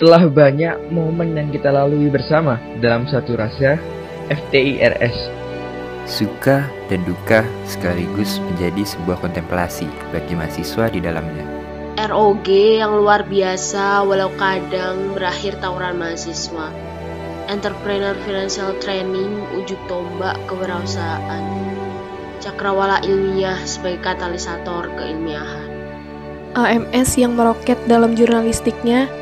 Telah banyak momen yang kita lalui bersama dalam satu rasa FTIRS. Suka dan duka sekaligus menjadi sebuah kontemplasi bagi mahasiswa di dalamnya. ROG yang luar biasa walau kadang berakhir tawuran mahasiswa. Entrepreneur Financial Training ujuk tombak kewirausahaan. Cakrawala ilmiah sebagai katalisator keilmiahan. AMS yang meroket dalam jurnalistiknya,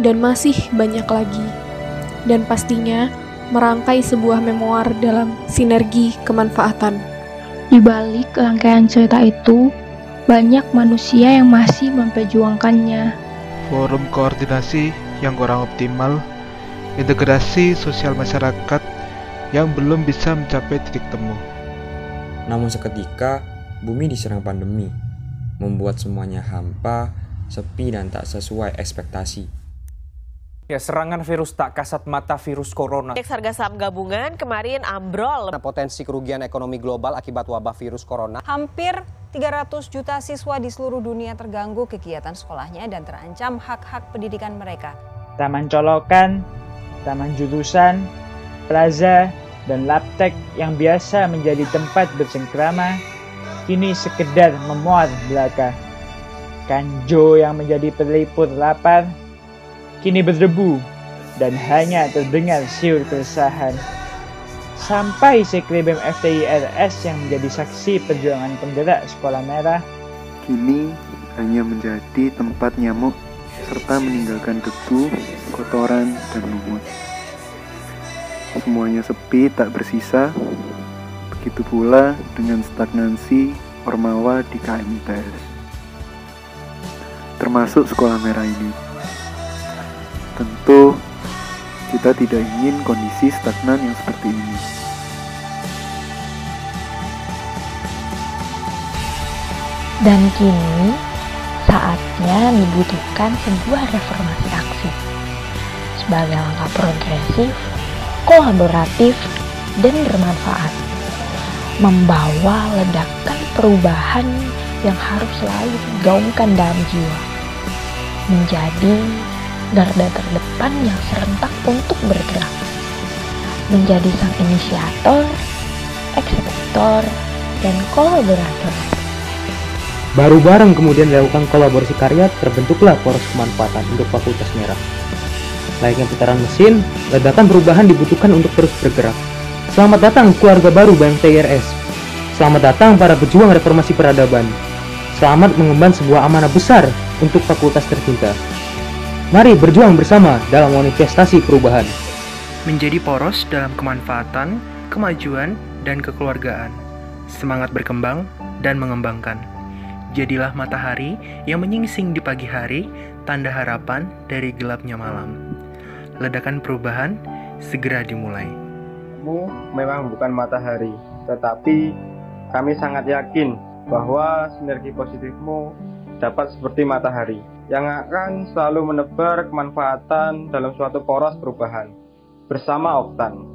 dan masih banyak lagi. Dan pastinya merangkai sebuah memoir dalam sinergi kemanfaatan. Di balik rangkaian cerita itu, banyak manusia yang masih memperjuangkannya. Forum koordinasi yang kurang optimal, integrasi sosial masyarakat yang belum bisa mencapai titik temu. Namun seketika, bumi diserang pandemi, membuat semuanya hampa, sepi dan tak sesuai ekspektasi. Ya, serangan virus tak kasat mata virus corona. Indeks harga saham gabungan kemarin ambrol. Potensi kerugian ekonomi global akibat wabah virus corona. Hampir 300 juta siswa di seluruh dunia terganggu kegiatan sekolahnya dan terancam hak-hak pendidikan mereka. Taman Colokan, Taman Jurusan, Plaza, dan Laptek yang biasa menjadi tempat bersengkrama, kini sekedar memuat belaka. Kanjo yang menjadi pelipur lapar, kini berdebu dan hanya terdengar siur keresahan. Sampai sekre BEM FTIRS yang menjadi saksi perjuangan penggerak Sekolah Merah, kini hanya menjadi tempat nyamuk serta meninggalkan debu, kotoran, dan lumut. Semuanya sepi tak bersisa, begitu pula dengan stagnansi Ormawa di KMTS. Termasuk Sekolah Merah ini. Tentu kita tidak ingin kondisi stagnan yang seperti ini. Dan kini saatnya dibutuhkan sebuah reformasi aksi. Sebagai langkah progresif, kolaboratif, dan bermanfaat. Membawa ledakan perubahan yang harus selalu digaungkan dalam jiwa. Menjadi garda terdepan yang serentak untuk bergerak, menjadi sang inisiator, eksekutor, dan kolaborator. Baru bareng kemudian dilakukan kolaborasi karya, terbentuklah poros kemanfaatan untuk Fakultas Merah. Layaknya putaran mesin, ledakan perubahan dibutuhkan untuk terus bergerak. Selamat datang keluarga baru Bang TRS. Selamat datang para pejuang reformasi peradaban. Selamat mengemban sebuah amanah besar untuk fakultas tercinta. Mari berjuang bersama dalam manifestasi perubahan. Menjadi poros dalam kemanfaatan, kemajuan, dan kekeluargaan. Semangat berkembang dan mengembangkan. Jadilah matahari yang menyingsing di pagi hari, tanda harapan dari gelapnya malam. Ledakan perubahan segera dimulai. Kamu memang bukan matahari, tetapi kami sangat yakin bahwa sinergi positifmu dapat seperti matahari yang akan selalu menebar kemanfaatan dalam suatu poros perubahan bersama Oktan.